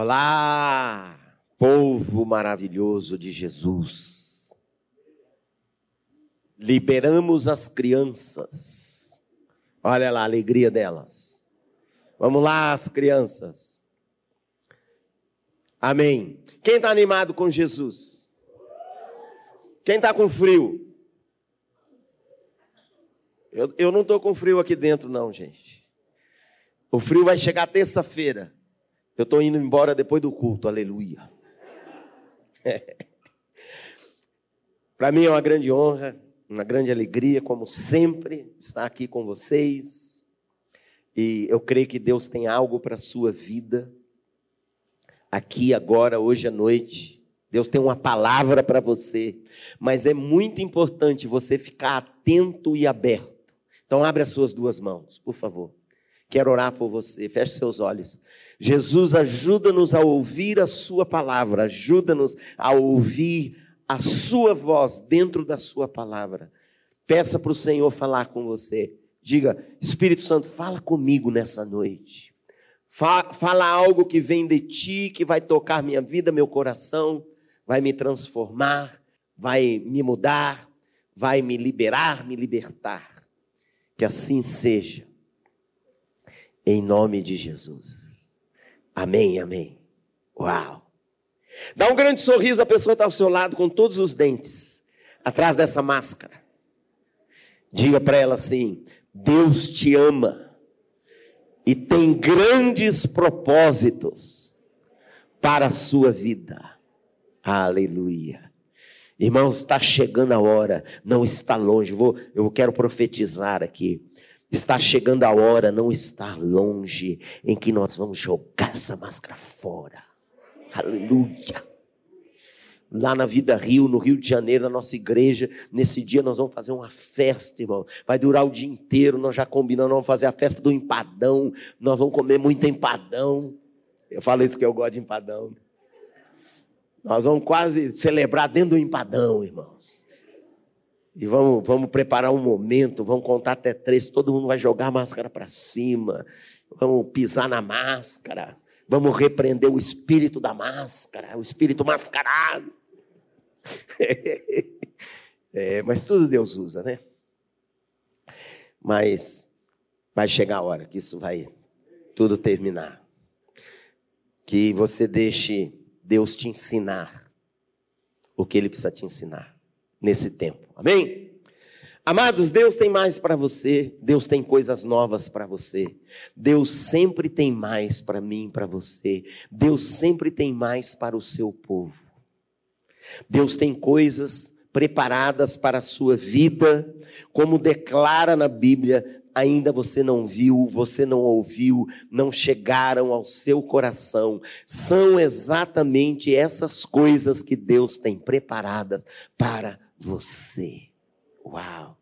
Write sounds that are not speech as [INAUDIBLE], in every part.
Olá, povo maravilhoso de Jesus. Liberamos as crianças. Olha lá a alegria delas. Vamos lá, as crianças. Amém. Quem está animado com Jesus? Quem está com frio? Eu, eu não estou com frio aqui dentro, não, gente. O frio vai chegar terça-feira. Eu estou indo embora depois do culto, aleluia. Para mim é uma grande honra, uma grande alegria, como sempre, estar aqui com vocês. E eu creio que Deus tem algo para a sua vida, aqui, agora, hoje à noite. Deus tem uma palavra para você, mas é muito importante você ficar atento e aberto. Então, abre as suas duas mãos, por favor. Quero orar por você, feche seus olhos. Jesus, ajuda-nos a ouvir a Sua palavra, ajuda-nos a ouvir a Sua voz dentro da Sua palavra. Peça para o Senhor falar com você. Diga, Espírito Santo, fala comigo nessa noite. Fala algo que vem de ti, que vai tocar minha vida, meu coração, vai me transformar, vai me mudar, vai me liberar, me libertar. Que assim seja. Em nome de Jesus. Amém, amém. Uau! Dá um grande sorriso à pessoa que está ao seu lado com todos os dentes, atrás dessa máscara. Diga para ela assim: Deus te ama e tem grandes propósitos para a sua vida. Aleluia. Irmãos, está chegando a hora, não está longe. Vou, eu quero profetizar aqui. Está chegando a hora, não está longe, em que nós vamos jogar essa máscara fora. Aleluia. Lá na Vida Rio, no Rio de Janeiro, na nossa igreja, nesse dia nós vamos fazer uma festa, irmão. Vai durar o dia inteiro, nós já combinamos, vamos fazer a festa do empadão. Nós vamos comer muito empadão. Eu falo isso que eu gosto de empadão. Nós vamos quase celebrar dentro do empadão, irmãos. E vamos, vamos preparar um momento, vamos contar até três, todo mundo vai jogar a máscara para cima, vamos pisar na máscara, vamos repreender o espírito da máscara, o espírito mascarado. [LAUGHS] é, mas tudo Deus usa, né? Mas vai chegar a hora que isso vai tudo terminar. Que você deixe Deus te ensinar o que Ele precisa te ensinar nesse tempo. Amém? Amados, Deus tem mais para você, Deus tem coisas novas para você. Deus sempre tem mais para mim, para você. Deus sempre tem mais para o seu povo. Deus tem coisas preparadas para a sua vida, como declara na Bíblia, ainda você não viu, você não ouviu, não chegaram ao seu coração. São exatamente essas coisas que Deus tem preparadas para você. Uau!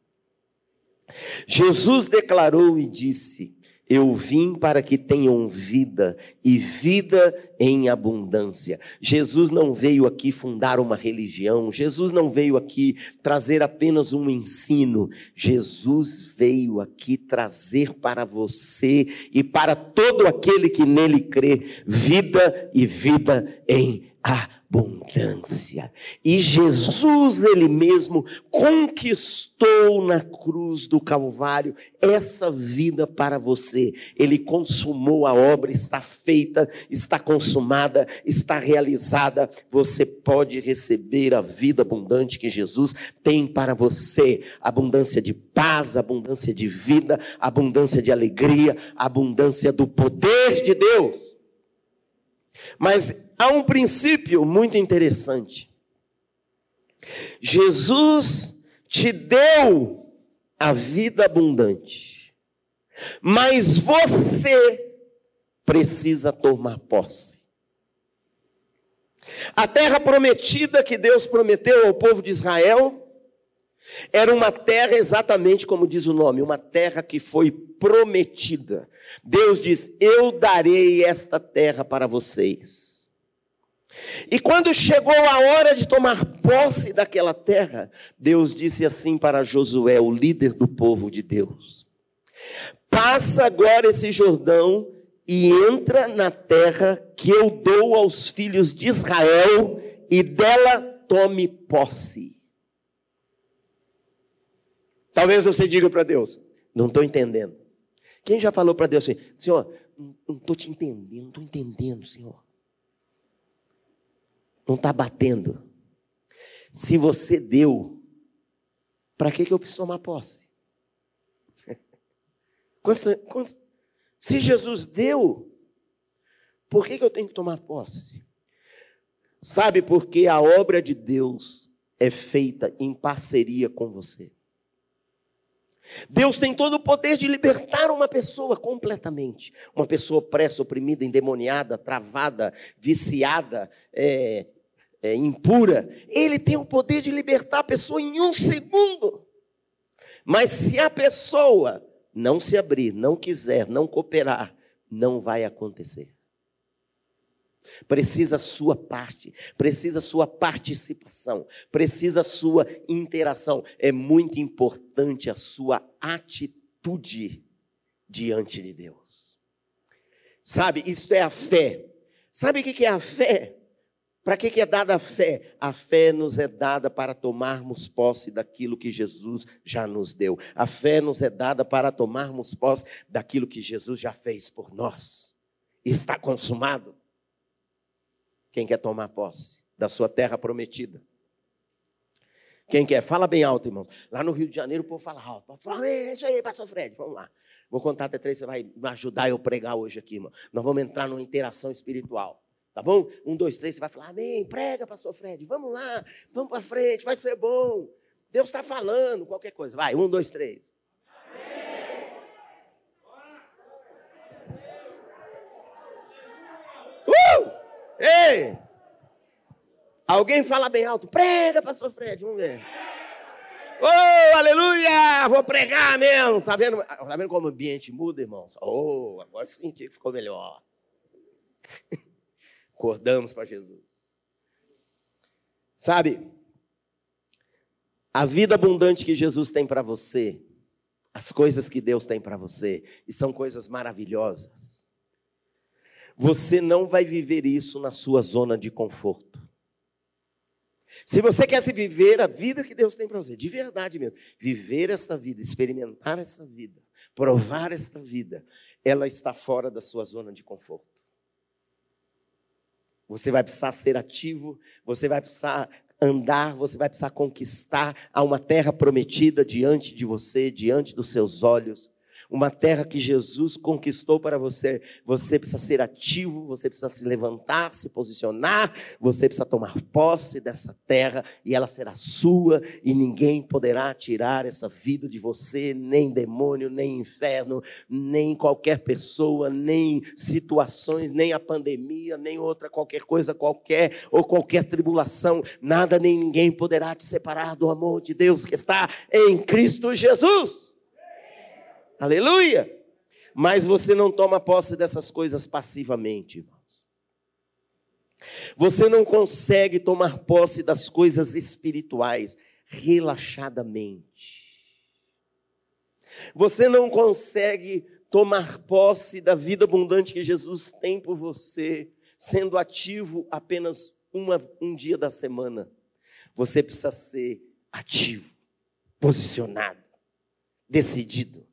Jesus declarou e disse: Eu vim para que tenham vida e vida em abundância. Jesus não veio aqui fundar uma religião, Jesus não veio aqui trazer apenas um ensino, Jesus veio aqui trazer para você e para todo aquele que nele crê vida e vida em abundância. E Jesus, ele mesmo, conquistou na cruz do Calvário essa vida para você. Ele consumou a obra, está feita, está consumada, está realizada. Você pode receber a vida abundante que Jesus tem para você: abundância de paz, abundância de vida, abundância de alegria, abundância do poder de Deus. Mas há um princípio muito interessante. Jesus te deu a vida abundante, mas você precisa tomar posse. A terra prometida que Deus prometeu ao povo de Israel era uma terra exatamente como diz o nome, uma terra que foi prometida. Deus diz: Eu darei esta terra para vocês. E quando chegou a hora de tomar posse daquela terra, Deus disse assim para Josué, o líder do povo de Deus: Passa agora esse Jordão e entra na terra que eu dou aos filhos de Israel e dela tome posse. Talvez você diga para Deus: Não estou entendendo. Quem já falou para Deus assim: Senhor, não estou te entendendo, não estou entendendo, Senhor. Não está batendo. Se você deu, para que, que eu preciso tomar posse? [LAUGHS] Se Jesus deu, por que, que eu tenho que tomar posse? Sabe por que a obra de Deus é feita em parceria com você. Deus tem todo o poder de libertar uma pessoa completamente. Uma pessoa pressa, oprimida, endemoniada, travada, viciada, é, é, impura. Ele tem o poder de libertar a pessoa em um segundo. Mas se a pessoa não se abrir, não quiser, não cooperar, não vai acontecer. Precisa a sua parte, precisa a sua participação, precisa a sua interação. É muito importante a sua atitude diante de Deus. Sabe, isso é a fé. Sabe o que é a fé? Para que, é dada a fé? A fé nos é dada para tomarmos posse daquilo que Jesus já nos deu. A fé nos é dada para tomarmos posse daquilo que Jesus já fez por nós. Está consumado. Quem quer tomar posse da sua terra prometida? Quem quer? Fala bem alto, irmão. Lá no Rio de Janeiro o povo fala alto. Fala, é isso aí, pastor Fred, vamos lá. Vou contar até três, você vai me ajudar eu pregar hoje aqui, irmão. Nós vamos entrar numa interação espiritual. Tá bom? Um, dois, três, você vai falar, amém, prega, pastor Fred, vamos lá, vamos para frente, vai ser bom. Deus está falando, qualquer coisa. Vai, um, dois, três. Uh! Alguém fala bem alto, prega, pastor Fred, vamos ver. Oh, aleluia! Vou pregar mesmo. Tá vendo, tá vendo como o ambiente muda, irmãos? Oh, agora senti que ficou melhor. [LAUGHS] Acordamos para Jesus. Sabe, a vida abundante que Jesus tem para você, as coisas que Deus tem para você, e são coisas maravilhosas. Você não vai viver isso na sua zona de conforto. Se você quer se viver a vida que Deus tem para você, de verdade mesmo, viver esta vida, experimentar essa vida, provar esta vida, ela está fora da sua zona de conforto. Você vai precisar ser ativo, você vai precisar andar, você vai precisar conquistar a uma terra prometida diante de você, diante dos seus olhos uma terra que Jesus conquistou para você. Você precisa ser ativo, você precisa se levantar, se posicionar, você precisa tomar posse dessa terra e ela será sua e ninguém poderá tirar essa vida de você, nem demônio, nem inferno, nem qualquer pessoa, nem situações, nem a pandemia, nem outra qualquer coisa qualquer ou qualquer tribulação, nada nem ninguém poderá te separar do amor de Deus que está em Cristo Jesus. Aleluia! Mas você não toma posse dessas coisas passivamente, irmãos. Você não consegue tomar posse das coisas espirituais relaxadamente. Você não consegue tomar posse da vida abundante que Jesus tem por você, sendo ativo apenas uma, um dia da semana. Você precisa ser ativo, posicionado, decidido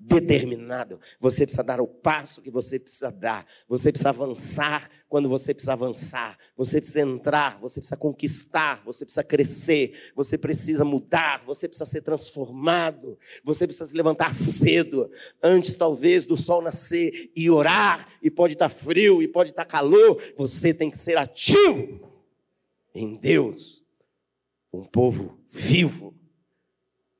determinado. Você precisa dar o passo que você precisa dar. Você precisa avançar quando você precisa avançar. Você precisa entrar, você precisa conquistar, você precisa crescer, você precisa mudar, você precisa ser transformado. Você precisa se levantar cedo, antes talvez do sol nascer e orar, e pode estar frio e pode estar calor. Você tem que ser ativo em Deus. Um povo vivo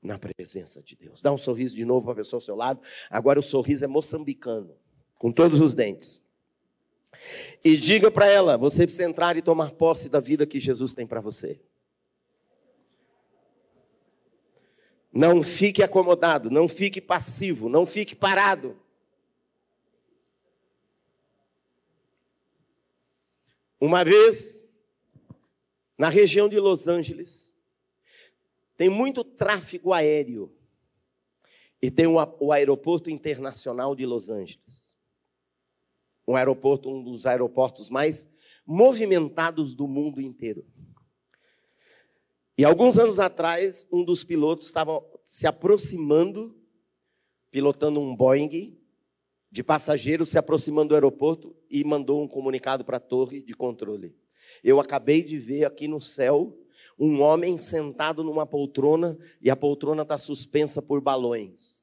na presença de Deus. Dá um sorriso de novo para a pessoa ao seu lado. Agora o sorriso é moçambicano, com todos os dentes. E diga para ela: você precisa entrar e tomar posse da vida que Jesus tem para você. Não fique acomodado, não fique passivo, não fique parado. Uma vez, na região de Los Angeles, tem muito tráfego aéreo. E tem o, aeroporto internacional de Los Angeles. um aeroporto, um dos aeroportos mais movimentados do mundo inteiro. E alguns anos atrás, um dos pilotos estava se aproximando, pilotando um Boeing de passageiros, se aproximando do aeroporto e mandou um comunicado para a torre de controle. Eu acabei de ver aqui no céu um homem sentado numa poltrona e a poltrona está suspensa por balões.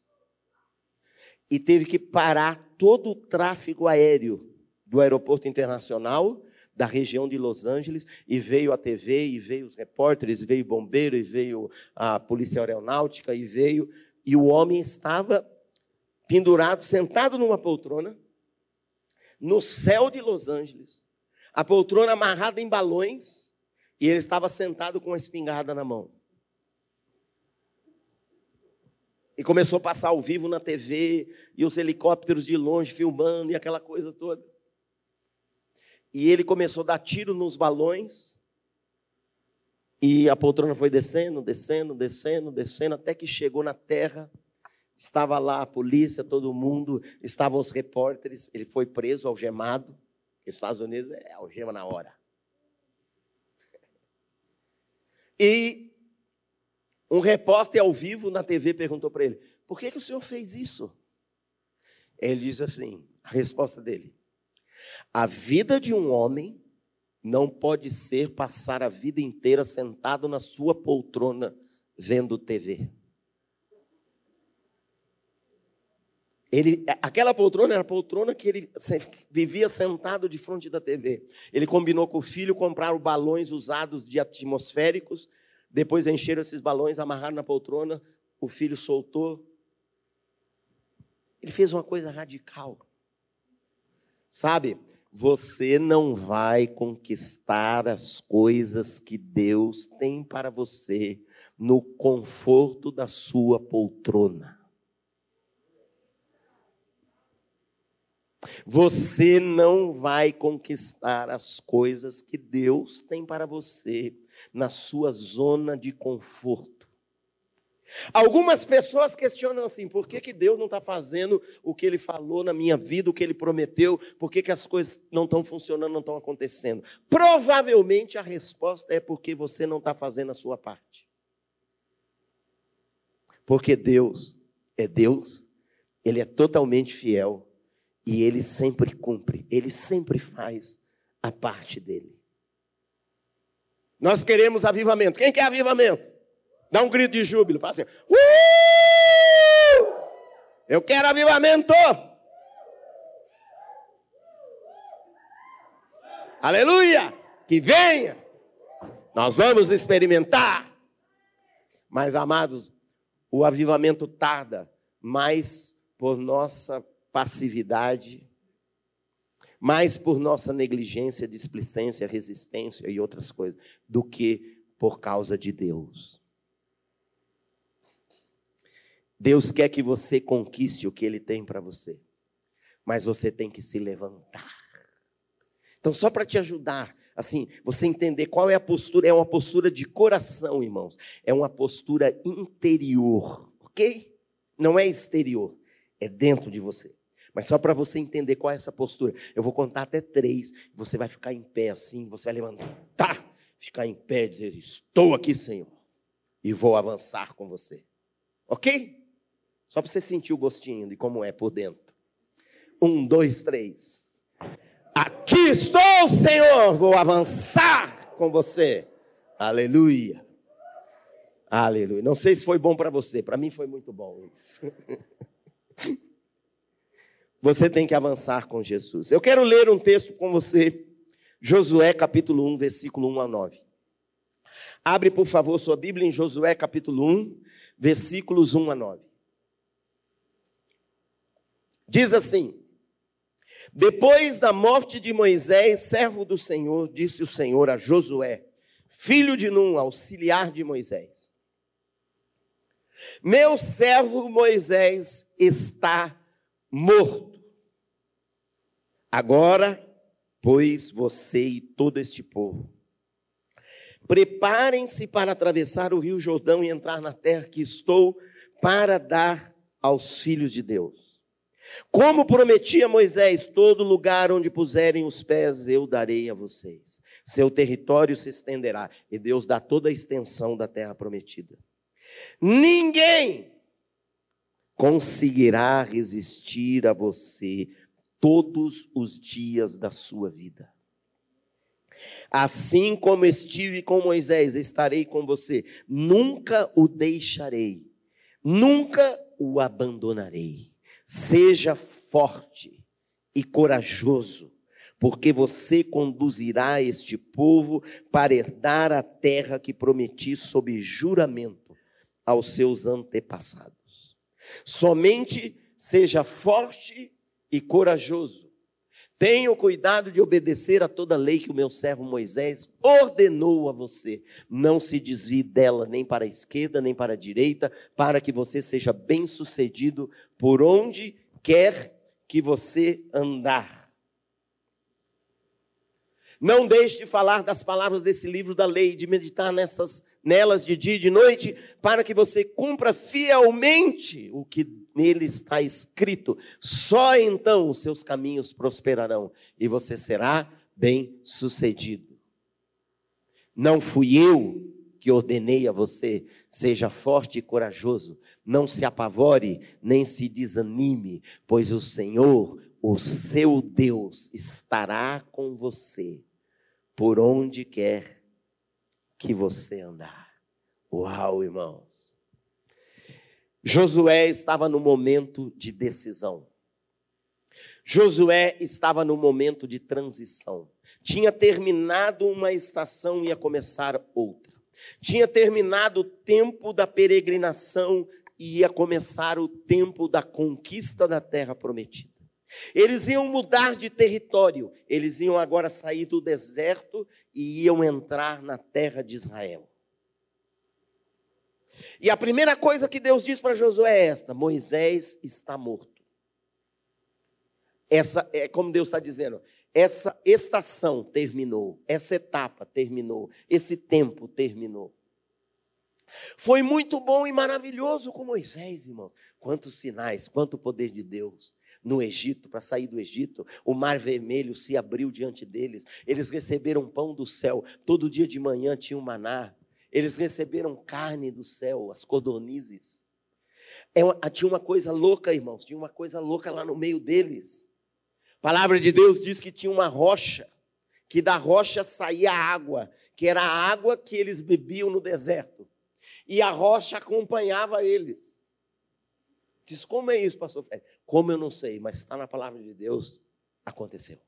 E teve que parar todo o tráfego aéreo do aeroporto internacional da região de Los Angeles e veio a TV e veio os repórteres, veio o bombeiro e veio a polícia aeronáutica e veio e o homem estava pendurado, sentado numa poltrona no céu de Los Angeles, a poltrona amarrada em balões e ele estava sentado com a espingarda na mão. E começou a passar ao vivo na TV, e os helicópteros de longe filmando, e aquela coisa toda. E ele começou a dar tiro nos balões. E a poltrona foi descendo, descendo, descendo, descendo, até que chegou na terra. Estava lá a polícia, todo mundo, estavam os repórteres. Ele foi preso, algemado. Estados Unidos é algema na hora. E um repórter ao vivo na TV perguntou para ele: por que, que o senhor fez isso? Ele diz assim: a resposta dele: a vida de um homem não pode ser passar a vida inteira sentado na sua poltrona vendo TV. Ele, aquela poltrona era a poltrona que ele vivia sentado de frente da TV. Ele combinou com o filho comprar balões usados de atmosféricos, depois encheram esses balões, amarraram na poltrona, o filho soltou. Ele fez uma coisa radical. Sabe, você não vai conquistar as coisas que Deus tem para você no conforto da sua poltrona. Você não vai conquistar as coisas que Deus tem para você na sua zona de conforto. Algumas pessoas questionam assim: por que, que Deus não está fazendo o que Ele falou na minha vida, o que Ele prometeu, por que, que as coisas não estão funcionando, não estão acontecendo? Provavelmente a resposta é porque você não está fazendo a sua parte. Porque Deus é Deus, Ele é totalmente fiel e Ele sempre cumpre, Ele sempre faz a parte dele. Nós queremos avivamento. Quem quer avivamento? Dá um grito de júbilo. Fala assim: uh! Eu quero avivamento. Aleluia! Que venha. Nós vamos experimentar. Mas, amados, o avivamento tarda mais por nossa passividade, mais por nossa negligência, displicência, resistência e outras coisas, do que por causa de Deus. Deus quer que você conquiste o que Ele tem para você, mas você tem que se levantar. Então, só para te ajudar, assim, você entender qual é a postura, é uma postura de coração, irmãos, é uma postura interior, ok? Não é exterior, é dentro de você. Mas só para você entender qual é essa postura, eu vou contar até três, você vai ficar em pé assim, você vai levantar, ficar em pé e dizer: Estou aqui, Senhor, e vou avançar com você, ok? Só para você sentir o gostinho de como é por dentro. Um, dois, três. Aqui estou, Senhor, vou avançar com você. Aleluia. Aleluia. Não sei se foi bom para você, para mim foi muito bom isso. [LAUGHS] Você tem que avançar com Jesus. Eu quero ler um texto com você, Josué capítulo 1, versículo 1 a 9. Abre, por favor, sua Bíblia em Josué capítulo 1, versículos 1 a 9. Diz assim: Depois da morte de Moisés, servo do Senhor, disse o Senhor a Josué, filho de Num, auxiliar de Moisés: Meu servo Moisés está morto. Agora, pois você e todo este povo, preparem-se para atravessar o rio Jordão e entrar na terra que estou para dar aos filhos de Deus. Como prometi a Moisés, todo lugar onde puserem os pés eu darei a vocês. Seu território se estenderá. E Deus dá toda a extensão da terra prometida. Ninguém conseguirá resistir a você todos os dias da sua vida. Assim como estive com Moisés, estarei com você. Nunca o deixarei, nunca o abandonarei. Seja forte e corajoso, porque você conduzirá este povo para herdar a terra que prometi sob juramento aos seus antepassados. Somente seja forte e corajoso Tenha o cuidado de obedecer a toda lei que o meu servo Moisés ordenou a você. Não se desvie dela nem para a esquerda nem para a direita, para que você seja bem-sucedido por onde quer que você andar. Não deixe de falar das palavras desse livro da lei, de meditar nessas, nelas de dia e de noite, para que você cumpra fielmente o que nele está escrito. Só então os seus caminhos prosperarão e você será bem-sucedido. Não fui eu que ordenei a você, seja forte e corajoso, não se apavore, nem se desanime, pois o Senhor, o seu Deus, estará com você por onde quer que você andar. Uau, irmãos. Josué estava no momento de decisão. Josué estava no momento de transição. Tinha terminado uma estação e ia começar outra. Tinha terminado o tempo da peregrinação e ia começar o tempo da conquista da terra prometida. Eles iam mudar de território, eles iam agora sair do deserto e iam entrar na terra de Israel. E a primeira coisa que Deus diz para Josué é esta: Moisés está morto. Essa é como Deus está dizendo. Essa estação terminou, essa etapa terminou, esse tempo terminou. Foi muito bom e maravilhoso com Moisés, irmãos. Quantos sinais, quanto poder de Deus no Egito, para sair do Egito, o mar vermelho se abriu diante deles, eles receberam pão do céu, todo dia de manhã tinha um maná, eles receberam carne do céu, as codornizes. É uma, tinha uma coisa louca, irmãos, tinha uma coisa louca lá no meio deles. A palavra de Deus diz que tinha uma rocha, que da rocha saía água, que era a água que eles bebiam no deserto. E a rocha acompanhava eles. Diz, como é isso, pastor Fred? Como eu não sei, mas está na palavra de Deus, aconteceu.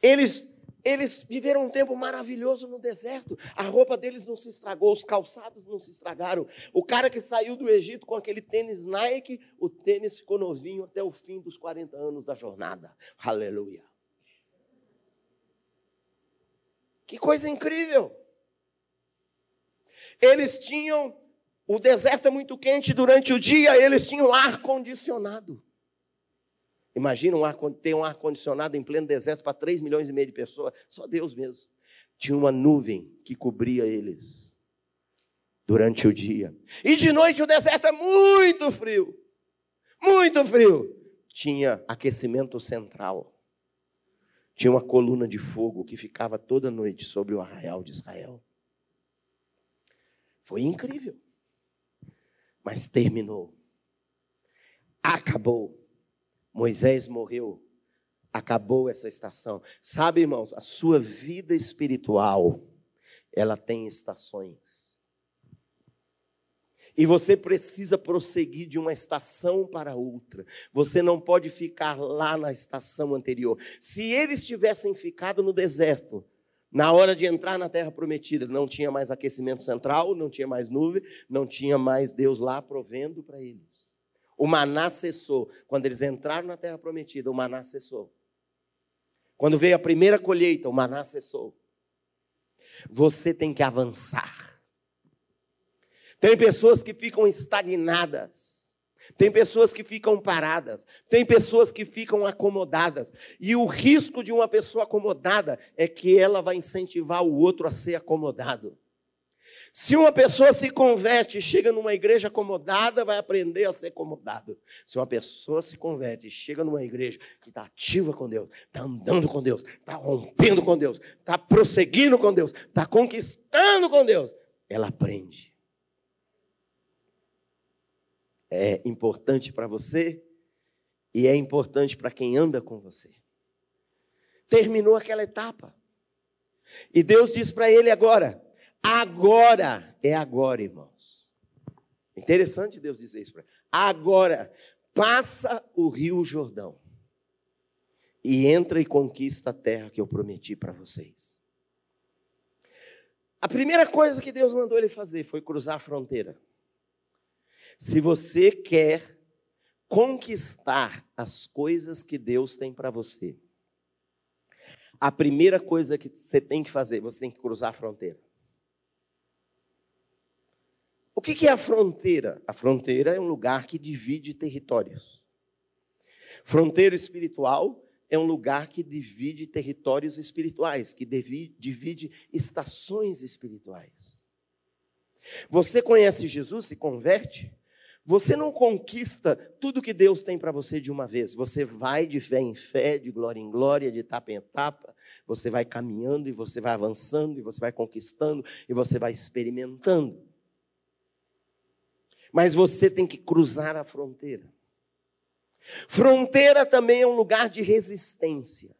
Eles eles viveram um tempo maravilhoso no deserto. A roupa deles não se estragou, os calçados não se estragaram. O cara que saiu do Egito com aquele tênis Nike, o tênis ficou novinho até o fim dos 40 anos da jornada. Aleluia. Que coisa incrível! Eles tinham, o deserto é muito quente durante o dia, eles tinham ar condicionado. Imagina um ar, ter um ar-condicionado em pleno deserto para 3 milhões e meio de pessoas. Só Deus mesmo. Tinha uma nuvem que cobria eles durante o dia. E de noite o deserto é muito frio. Muito frio. Tinha aquecimento central. Tinha uma coluna de fogo que ficava toda noite sobre o arraial de Israel. Foi incrível. Mas terminou. Acabou. Moisés morreu, acabou essa estação. Sabe, irmãos, a sua vida espiritual, ela tem estações. E você precisa prosseguir de uma estação para outra. Você não pode ficar lá na estação anterior. Se eles tivessem ficado no deserto, na hora de entrar na terra prometida, não tinha mais aquecimento central, não tinha mais nuvem, não tinha mais Deus lá provendo para eles. O maná cessou. Quando eles entraram na terra prometida, o maná cessou. Quando veio a primeira colheita, o maná cessou. Você tem que avançar. Tem pessoas que ficam estagnadas. Tem pessoas que ficam paradas, tem pessoas que ficam acomodadas. E o risco de uma pessoa acomodada é que ela vai incentivar o outro a ser acomodado. Se uma pessoa se converte e chega numa igreja acomodada, vai aprender a ser acomodado. Se uma pessoa se converte e chega numa igreja que está ativa com Deus, está andando com Deus, está rompendo com Deus, está prosseguindo com Deus, está conquistando com Deus, ela aprende. É importante para você e é importante para quem anda com você. Terminou aquela etapa. E Deus diz para ele agora: Agora, é agora, irmãos. Interessante Deus dizer isso para Agora, passa o rio Jordão e entra e conquista a terra que eu prometi para vocês. A primeira coisa que Deus mandou ele fazer foi cruzar a fronteira. Se você quer conquistar as coisas que Deus tem para você, a primeira coisa que você tem que fazer, você tem que cruzar a fronteira. O que é a fronteira? A fronteira é um lugar que divide territórios. Fronteira espiritual é um lugar que divide territórios espirituais, que divide estações espirituais. Você conhece Jesus, se converte, você não conquista tudo que Deus tem para você de uma vez. Você vai de fé em fé, de glória em glória, de etapa em etapa. Você vai caminhando e você vai avançando e você vai conquistando e você vai experimentando. Mas você tem que cruzar a fronteira. Fronteira também é um lugar de resistência.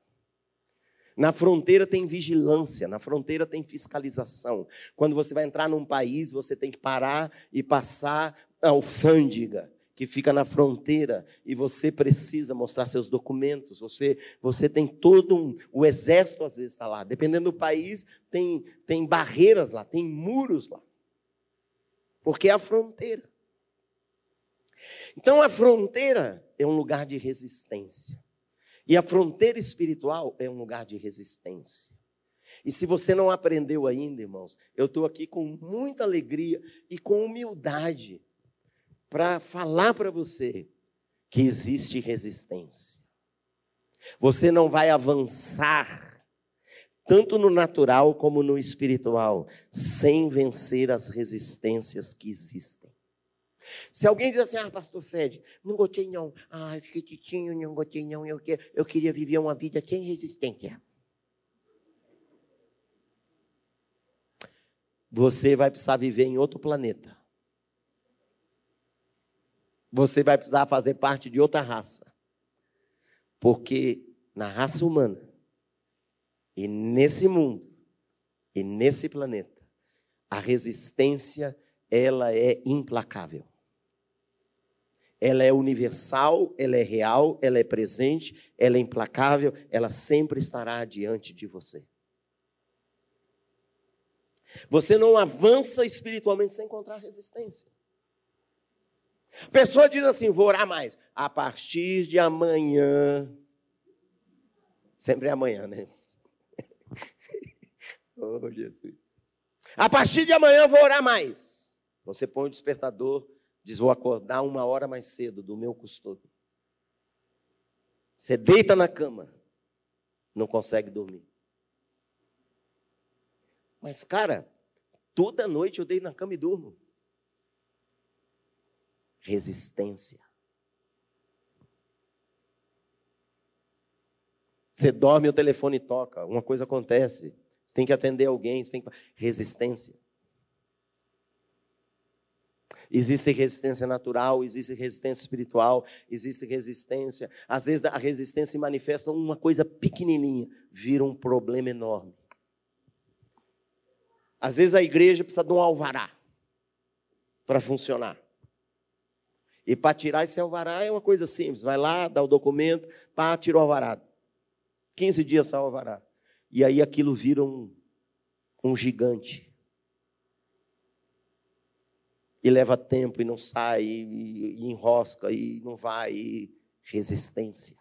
Na fronteira tem vigilância, na fronteira tem fiscalização. Quando você vai entrar num país, você tem que parar e passar alfândega que fica na fronteira e você precisa mostrar seus documentos. Você, você tem todo um, o exército às vezes está lá. Dependendo do país, tem, tem barreiras lá, tem muros lá, porque é a fronteira. Então a fronteira é um lugar de resistência. E a fronteira espiritual é um lugar de resistência. E se você não aprendeu ainda, irmãos, eu estou aqui com muita alegria e com humildade para falar para você que existe resistência. Você não vai avançar, tanto no natural como no espiritual, sem vencer as resistências que existem. Se alguém diz assim, ah, pastor Fred, não gostei não, ah, fiquei titinho, não gostei não, eu, eu queria viver uma vida sem resistência. Você vai precisar viver em outro planeta. Você vai precisar fazer parte de outra raça. Porque na raça humana, e nesse mundo, e nesse planeta, a resistência, ela é implacável ela é universal, ela é real, ela é presente, ela é implacável, ela sempre estará diante de você. Você não avança espiritualmente sem encontrar resistência. Pessoa diz assim: vou orar mais. A partir de amanhã. Sempre é amanhã, né? [LAUGHS] oh, Jesus. A partir de amanhã vou orar mais. Você põe o despertador Diz: Vou acordar uma hora mais cedo do meu costume. Você deita na cama, não consegue dormir. Mas, cara, toda noite eu deito na cama e durmo. Resistência. Você dorme, o telefone toca, uma coisa acontece. Você tem que atender alguém, você tem que... resistência. Existe resistência natural, existe resistência espiritual, existe resistência. Às vezes a resistência se manifesta uma coisa pequenininha, vira um problema enorme. Às vezes a igreja precisa de um alvará para funcionar. E para tirar esse alvará é uma coisa simples. Vai lá, dá o documento, pá, tira o alvará. 15 dias sai o alvará. E aí aquilo vira um, um gigante e leva tempo e não sai, e, e enrosca e não vai, e resistência.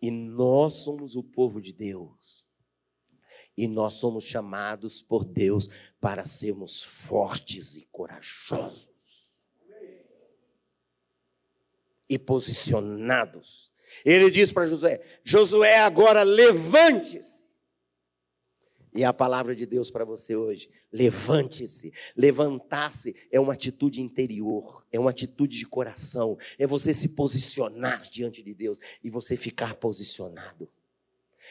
E nós somos o povo de Deus. E nós somos chamados por Deus para sermos fortes e corajosos. E posicionados. Ele diz para Josué: Josué, agora levante-se E a palavra de Deus para você hoje: levante-se. Levantar-se é uma atitude interior, é uma atitude de coração, é você se posicionar diante de Deus e você ficar posicionado.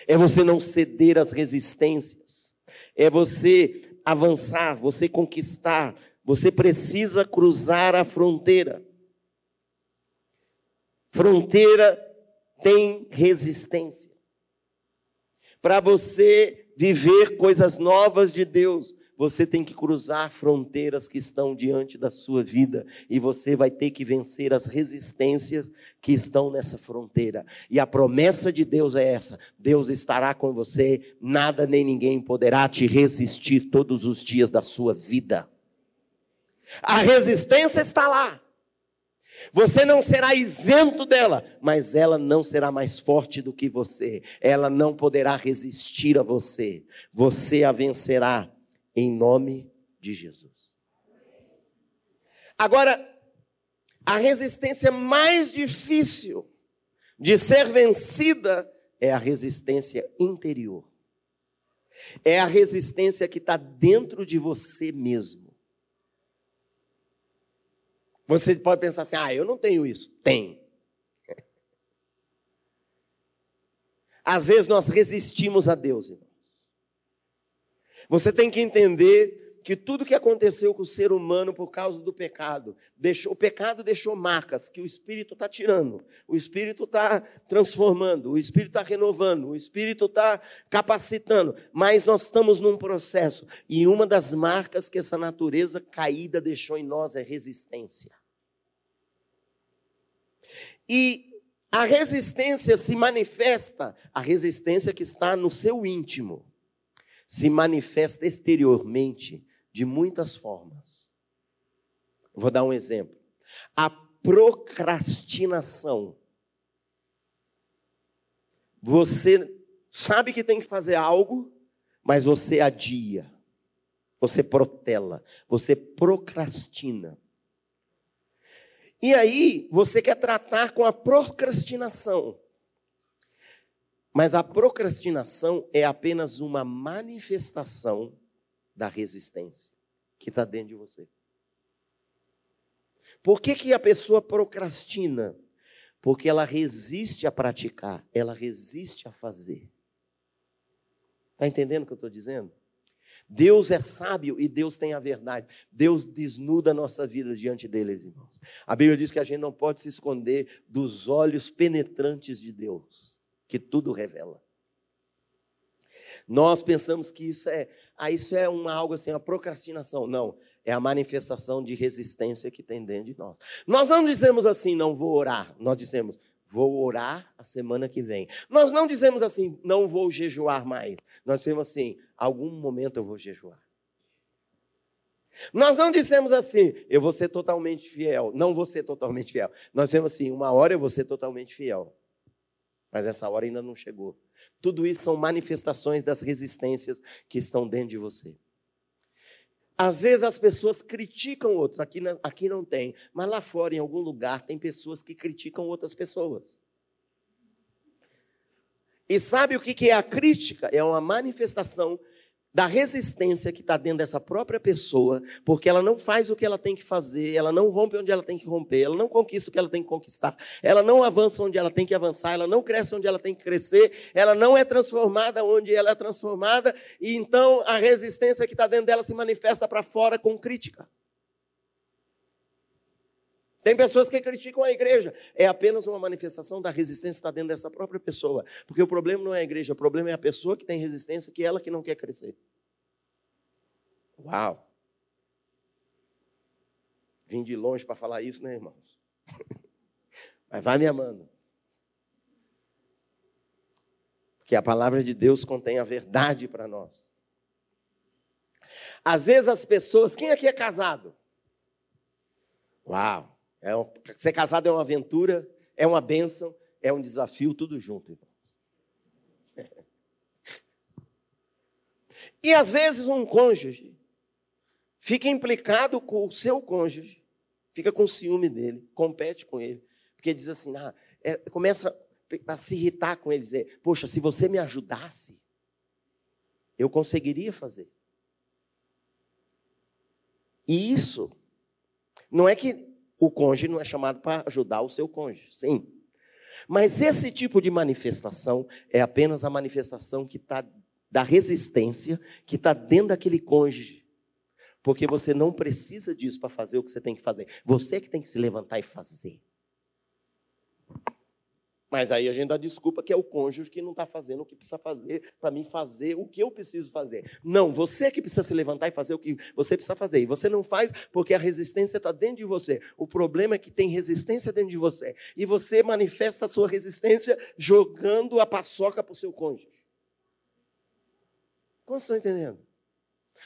É você não ceder às resistências, é você avançar, você conquistar. Você precisa cruzar a fronteira. Fronteira tem resistência. Para você viver coisas novas de Deus, você tem que cruzar fronteiras que estão diante da sua vida e você vai ter que vencer as resistências que estão nessa fronteira. E a promessa de Deus é essa: Deus estará com você, nada nem ninguém poderá te resistir todos os dias da sua vida. A resistência está lá. Você não será isento dela, mas ela não será mais forte do que você. Ela não poderá resistir a você. Você a vencerá em nome de Jesus. Agora, a resistência mais difícil de ser vencida é a resistência interior. É a resistência que está dentro de você mesmo. Você pode pensar assim: ah, eu não tenho isso. Tem. [LAUGHS] Às vezes nós resistimos a Deus, irmãos. Você tem que entender que tudo que aconteceu com o ser humano por causa do pecado, deixou, o pecado deixou marcas que o Espírito está tirando, o Espírito está transformando, o Espírito está renovando, o Espírito está capacitando, mas nós estamos num processo, e uma das marcas que essa natureza caída deixou em nós é resistência. E a resistência se manifesta, a resistência que está no seu íntimo, se manifesta exteriormente de muitas formas. Vou dar um exemplo. A procrastinação. Você sabe que tem que fazer algo, mas você adia, você protela, você procrastina. E aí, você quer tratar com a procrastinação. Mas a procrastinação é apenas uma manifestação da resistência que está dentro de você. Por que, que a pessoa procrastina? Porque ela resiste a praticar, ela resiste a fazer. Está entendendo o que eu estou dizendo? Deus é sábio e Deus tem a verdade. Deus desnuda a nossa vida diante deles, irmãos. A Bíblia diz que a gente não pode se esconder dos olhos penetrantes de Deus, que tudo revela. Nós pensamos que isso é, ah, isso é uma, algo assim, uma procrastinação. Não, é a manifestação de resistência que tem dentro de nós. Nós não dizemos assim, não vou orar. Nós dizemos, vou orar a semana que vem. Nós não dizemos assim, não vou jejuar mais. Nós dizemos assim, algum momento eu vou jejuar. Nós não dissemos assim, eu vou ser totalmente fiel. Não vou ser totalmente fiel. Nós dizemos assim, uma hora eu vou ser totalmente fiel. Mas essa hora ainda não chegou. Tudo isso são manifestações das resistências que estão dentro de você. Às vezes as pessoas criticam outros, aqui, aqui não tem, mas lá fora, em algum lugar, tem pessoas que criticam outras pessoas. E sabe o que é a crítica? É uma manifestação da resistência que está dentro dessa própria pessoa, porque ela não faz o que ela tem que fazer, ela não rompe onde ela tem que romper, ela não conquista o que ela tem que conquistar, ela não avança onde ela tem que avançar, ela não cresce onde ela tem que crescer, ela não é transformada onde ela é transformada, e então a resistência que está dentro dela se manifesta para fora com crítica. Tem pessoas que criticam a igreja. É apenas uma manifestação da resistência que está dentro dessa própria pessoa. Porque o problema não é a igreja, o problema é a pessoa que tem resistência, que é ela que não quer crescer. Uau! Vim de longe para falar isso, né, irmãos? [LAUGHS] Mas vai me amando. Porque a palavra de Deus contém a verdade para nós. Às vezes as pessoas, quem aqui é casado? Uau! É ser casado é uma aventura, é uma bênção, é um desafio, tudo junto. E às vezes um cônjuge fica implicado com o seu cônjuge, fica com ciúme dele, compete com ele, porque diz assim, ah, é, começa a se irritar com ele, dizer, poxa, se você me ajudasse, eu conseguiria fazer. E isso não é que o cônjuge não é chamado para ajudar o seu cônjuge, sim. Mas esse tipo de manifestação é apenas a manifestação que está da resistência que está dentro daquele cônjuge. Porque você não precisa disso para fazer o que você tem que fazer. Você que tem que se levantar e fazer. Mas aí a gente dá desculpa que é o cônjuge que não está fazendo o que precisa fazer para mim fazer o que eu preciso fazer. Não, você que precisa se levantar e fazer o que você precisa fazer. E você não faz porque a resistência está dentro de você. O problema é que tem resistência dentro de você. E você manifesta a sua resistência jogando a paçoca para o seu cônjuge. Como estão entendendo?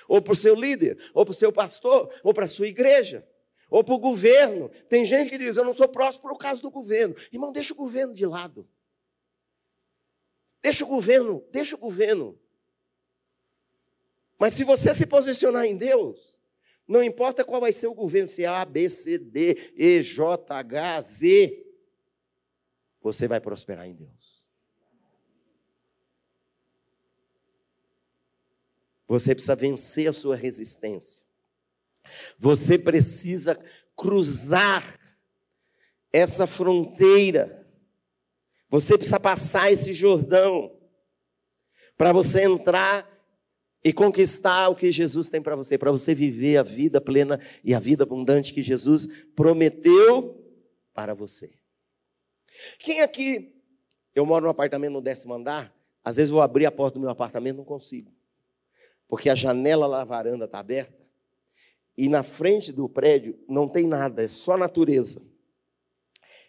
Ou para o seu líder, ou para o seu pastor, ou para a sua igreja ou para o governo. Tem gente que diz: Eu não sou próximo por causa do governo. Irmão, deixa o governo de lado. Deixa o governo, deixa o governo. Mas se você se posicionar em Deus, não importa qual vai ser o governo, se é A, B, C, D, E, J, H, Z, você vai prosperar em Deus. Você precisa vencer a sua resistência. Você precisa cruzar essa fronteira. Você precisa passar esse Jordão para você entrar e conquistar o que Jesus tem para você, para você viver a vida plena e a vida abundante que Jesus prometeu para você. Quem aqui, eu moro num apartamento no décimo andar, às vezes vou abrir a porta do meu apartamento, não consigo, porque a janela lá, a varanda está aberta, e na frente do prédio não tem nada, é só natureza.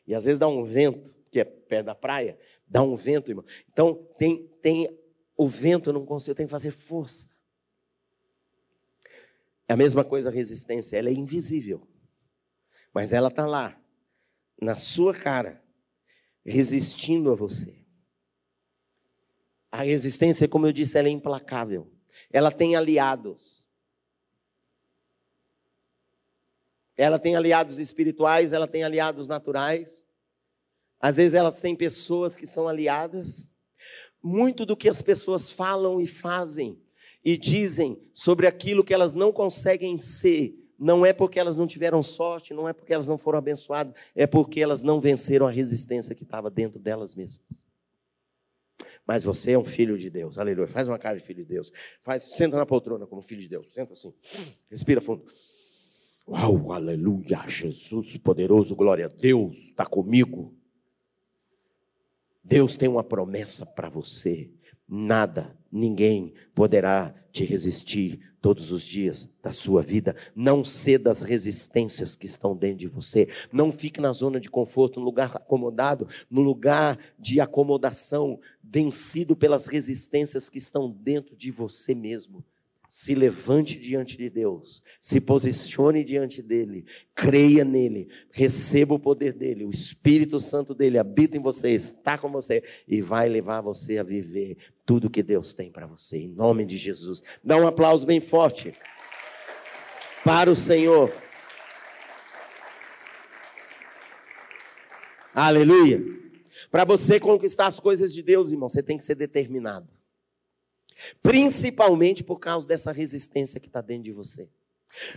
E às vezes dá um vento, que é perto da praia, dá um vento, irmão. Então tem, tem o vento, eu não consigo, eu tenho que fazer força. É a mesma coisa a resistência, ela é invisível. Mas ela está lá, na sua cara, resistindo a você. A resistência, como eu disse, ela é implacável. Ela tem aliados. Ela tem aliados espirituais, ela tem aliados naturais. Às vezes elas têm pessoas que são aliadas. Muito do que as pessoas falam e fazem e dizem sobre aquilo que elas não conseguem ser, não é porque elas não tiveram sorte, não é porque elas não foram abençoadas, é porque elas não venceram a resistência que estava dentro delas mesmas. Mas você é um filho de Deus, aleluia. Faz uma cara de filho de Deus. Faz, senta na poltrona como filho de Deus. Senta assim. Respira fundo. Uau, aleluia, Jesus poderoso, glória a Deus, está comigo. Deus tem uma promessa para você. Nada, ninguém poderá te resistir todos os dias da sua vida. Não ceda às resistências que estão dentro de você. Não fique na zona de conforto, no lugar acomodado, no lugar de acomodação, vencido pelas resistências que estão dentro de você mesmo se levante diante de Deus, se posicione diante dele, creia nele, receba o poder dele, o Espírito Santo dele habita em você, está com você e vai levar você a viver tudo que Deus tem para você, em nome de Jesus. Dá um aplauso bem forte para o Senhor. Aleluia. Para você conquistar as coisas de Deus, irmão, você tem que ser determinado. Principalmente por causa dessa resistência que está dentro de você.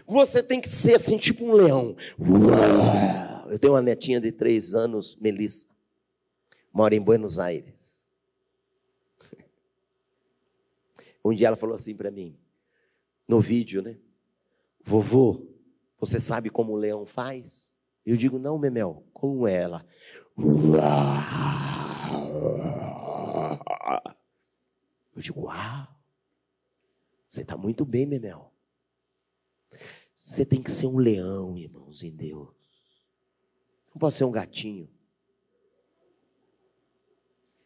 Você tem que ser assim, tipo um leão. Eu tenho uma netinha de três anos, Melissa. Mora em Buenos Aires. [LAUGHS] Um dia ela falou assim para mim, no vídeo, né? Vovô, você sabe como o leão faz? Eu digo, não, Memel, como é ela? Eu digo, uau, você está muito bem, Memel. Você tem que ser um leão, irmãos, em Deus. Não pode ser um gatinho.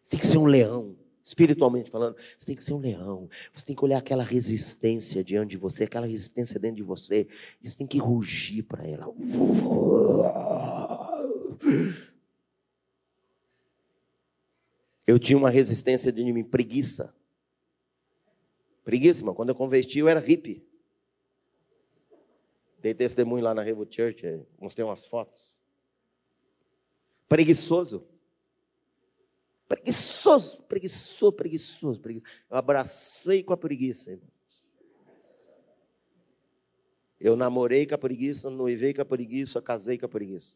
Você tem que ser um leão, espiritualmente falando. Você tem que ser um leão. Você tem que olhar aquela resistência diante de você, aquela resistência dentro de você. E você tem que rugir para ela. Eu tinha uma resistência de mim, preguiça. Preguiça, irmão. Quando eu converti, eu era hippie. Dei testemunho lá na Revo Church, é, mostrei umas fotos. Preguiçoso. Preguiçoso, preguiçoso, preguiçoso, preguiçoso. Eu abracei com a preguiça, irmão. Eu namorei com a preguiça, noivei com a preguiça, casei com a preguiça.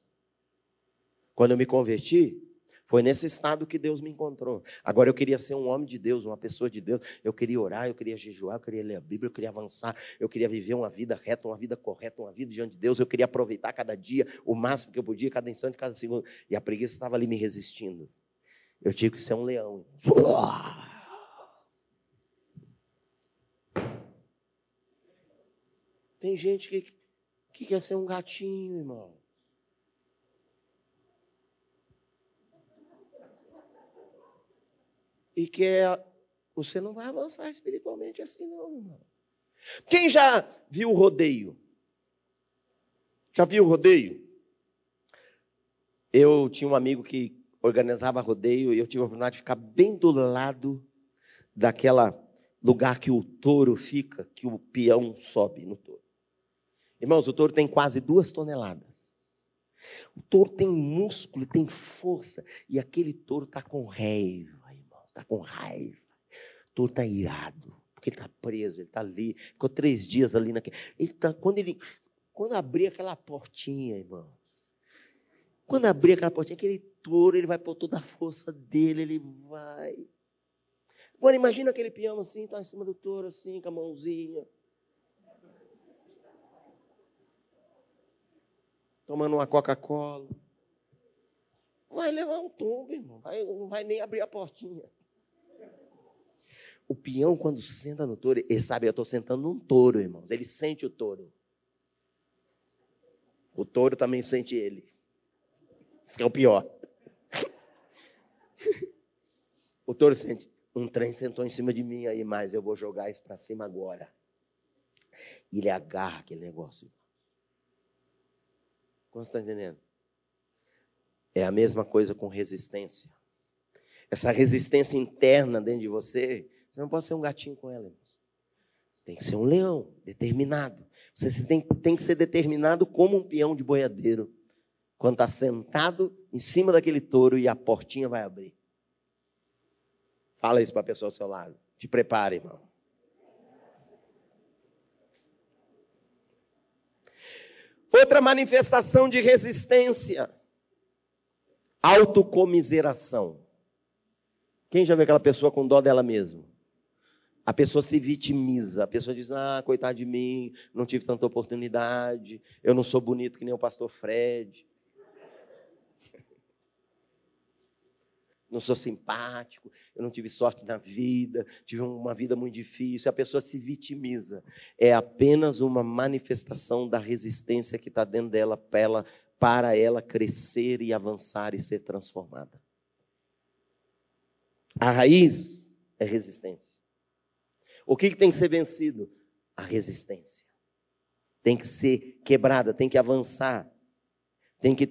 Quando eu me converti, foi nesse estado que Deus me encontrou. Agora eu queria ser um homem de Deus, uma pessoa de Deus. Eu queria orar, eu queria jejuar, eu queria ler a Bíblia, eu queria avançar, eu queria viver uma vida reta, uma vida correta, uma vida diante de Deus. Eu queria aproveitar cada dia o máximo que eu podia, cada instante, cada segundo. E a preguiça estava ali me resistindo. Eu tive que ser um leão. Tem gente que, que quer ser um gatinho, irmão. E que é, você não vai avançar espiritualmente assim, não, irmão. Quem já viu o rodeio? Já viu o rodeio? Eu tinha um amigo que organizava rodeio e eu tive a oportunidade de ficar bem do lado daquela lugar que o touro fica, que o peão sobe no touro. Irmãos, o touro tem quase duas toneladas. O touro tem músculo, tem força, e aquele touro está com raiva está com raiva, tu está irado, porque ele está preso, ele está ali, ficou três dias ali naquele. Ele tá, quando ele quando abrir aquela portinha, irmão, quando abrir aquela portinha, aquele touro, ele vai pôr toda a força dele, ele vai. Agora imagina aquele peão assim, está em cima do touro, assim, com a mãozinha. Tomando uma Coca-Cola. Vai levar um tombo, irmão. Vai, não vai nem abrir a portinha. O peão, quando senta no touro, ele sabe, eu estou sentando num touro, irmãos. Ele sente o touro. O touro também sente ele. Isso é o pior. [LAUGHS] o touro sente. Um trem sentou em cima de mim aí, mas eu vou jogar isso para cima agora. E ele agarra aquele negócio. Como você está entendendo? É a mesma coisa com resistência. Essa resistência interna dentro de você você não pode ser um gatinho com ela, irmãos. Você tem que ser um leão, determinado. Você tem, tem que ser determinado como um peão de boiadeiro. Quando está sentado em cima daquele touro e a portinha vai abrir. Fala isso para a pessoa ao seu lado. Te prepare, irmão. Outra manifestação de resistência: autocomiseração. Quem já viu aquela pessoa com dó dela mesma? A pessoa se vitimiza, a pessoa diz: Ah, coitado de mim, não tive tanta oportunidade, eu não sou bonito que nem o pastor Fred, [LAUGHS] não sou simpático, eu não tive sorte na vida, tive uma vida muito difícil. A pessoa se vitimiza. É apenas uma manifestação da resistência que está dentro dela para ela, para ela crescer e avançar e ser transformada. A raiz é resistência. O que, que tem que ser vencido? A resistência. Tem que ser quebrada, tem que avançar, tem que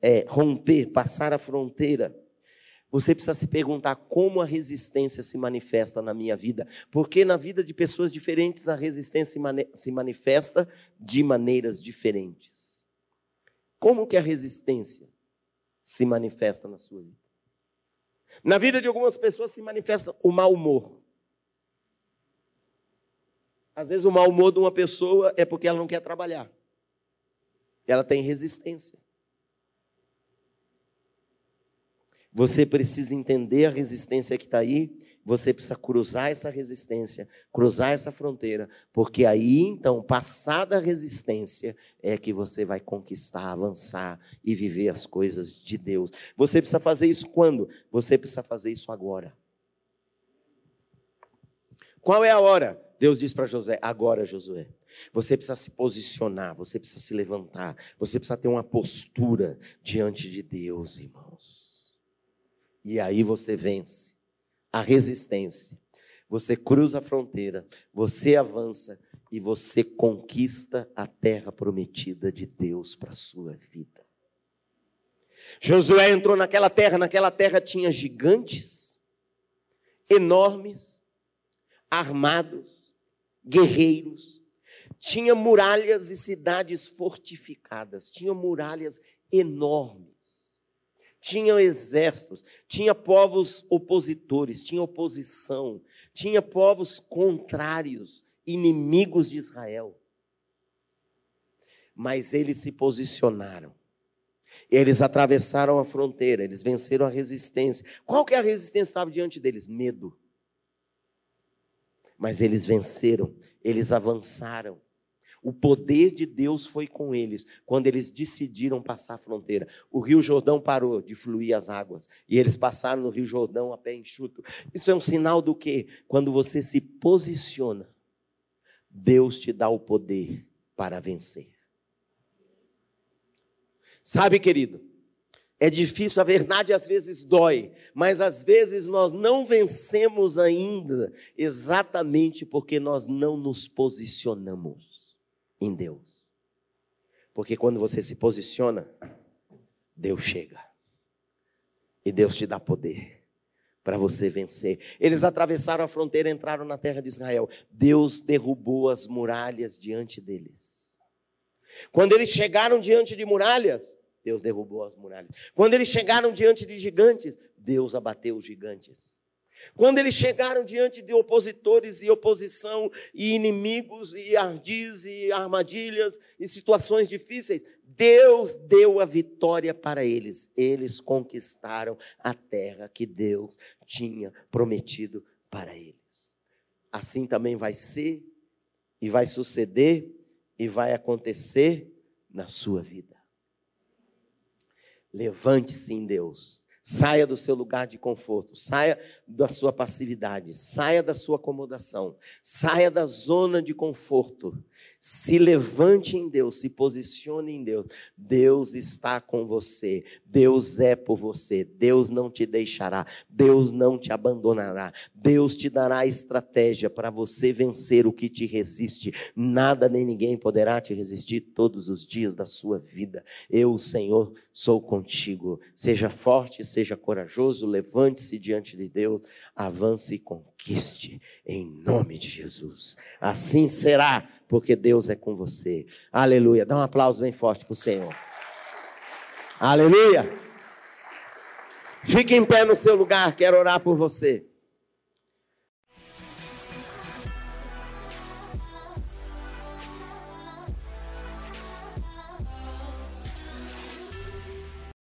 é, romper, passar a fronteira. Você precisa se perguntar como a resistência se manifesta na minha vida, porque na vida de pessoas diferentes a resistência se manifesta de maneiras diferentes. Como que a resistência se manifesta na sua vida? Na vida de algumas pessoas se manifesta o mau humor. Às vezes o mau humor de uma pessoa é porque ela não quer trabalhar. Ela tem resistência. Você precisa entender a resistência que está aí. Você precisa cruzar essa resistência, cruzar essa fronteira, porque aí então, passada a resistência, é que você vai conquistar, avançar e viver as coisas de Deus. Você precisa fazer isso quando? Você precisa fazer isso agora. Qual é a hora? Deus diz para José: agora, Josué, você precisa se posicionar, você precisa se levantar, você precisa ter uma postura diante de Deus, irmãos. E aí você vence a resistência, você cruza a fronteira, você avança e você conquista a terra prometida de Deus para a sua vida. Josué entrou naquela terra, naquela terra tinha gigantes, enormes, armados, guerreiros, tinha muralhas e cidades fortificadas, tinha muralhas enormes, tinha exércitos, tinha povos opositores, tinha oposição, tinha povos contrários, inimigos de Israel. Mas eles se posicionaram. Eles atravessaram a fronteira, eles venceram a resistência. Qual que é a resistência que estava diante deles? Medo. Mas eles venceram, eles avançaram. O poder de Deus foi com eles quando eles decidiram passar a fronteira. O Rio Jordão parou de fluir as águas e eles passaram no Rio Jordão a pé enxuto. Isso é um sinal do que? Quando você se posiciona, Deus te dá o poder para vencer. Sabe, querido, é difícil, a verdade às vezes dói, mas às vezes nós não vencemos ainda exatamente porque nós não nos posicionamos em Deus. Porque quando você se posiciona, Deus chega. E Deus te dá poder para você vencer. Eles atravessaram a fronteira entraram na terra de Israel. Deus derrubou as muralhas diante deles. Quando eles chegaram diante de muralhas, Deus derrubou as muralhas. Quando eles chegaram diante de gigantes, Deus abateu os gigantes. Quando eles chegaram diante de opositores e oposição, e inimigos, e ardis, e armadilhas, e situações difíceis, Deus deu a vitória para eles. Eles conquistaram a terra que Deus tinha prometido para eles. Assim também vai ser, e vai suceder, e vai acontecer na sua vida. Levante-se em Deus. Saia do seu lugar de conforto, saia da sua passividade, saia da sua acomodação, saia da zona de conforto se levante em Deus, se posicione em Deus. Deus está com você. Deus é por você. Deus não te deixará. Deus não te abandonará. Deus te dará estratégia para você vencer o que te resiste. Nada nem ninguém poderá te resistir todos os dias da sua vida. Eu, Senhor, sou contigo. Seja forte, seja corajoso, levante-se diante de Deus, avance e conquiste em nome de Jesus. Assim será porque Deus é com você. Aleluia. Dá um aplauso bem forte para o Senhor. Aleluia. Fique em pé no seu lugar, quero orar por você.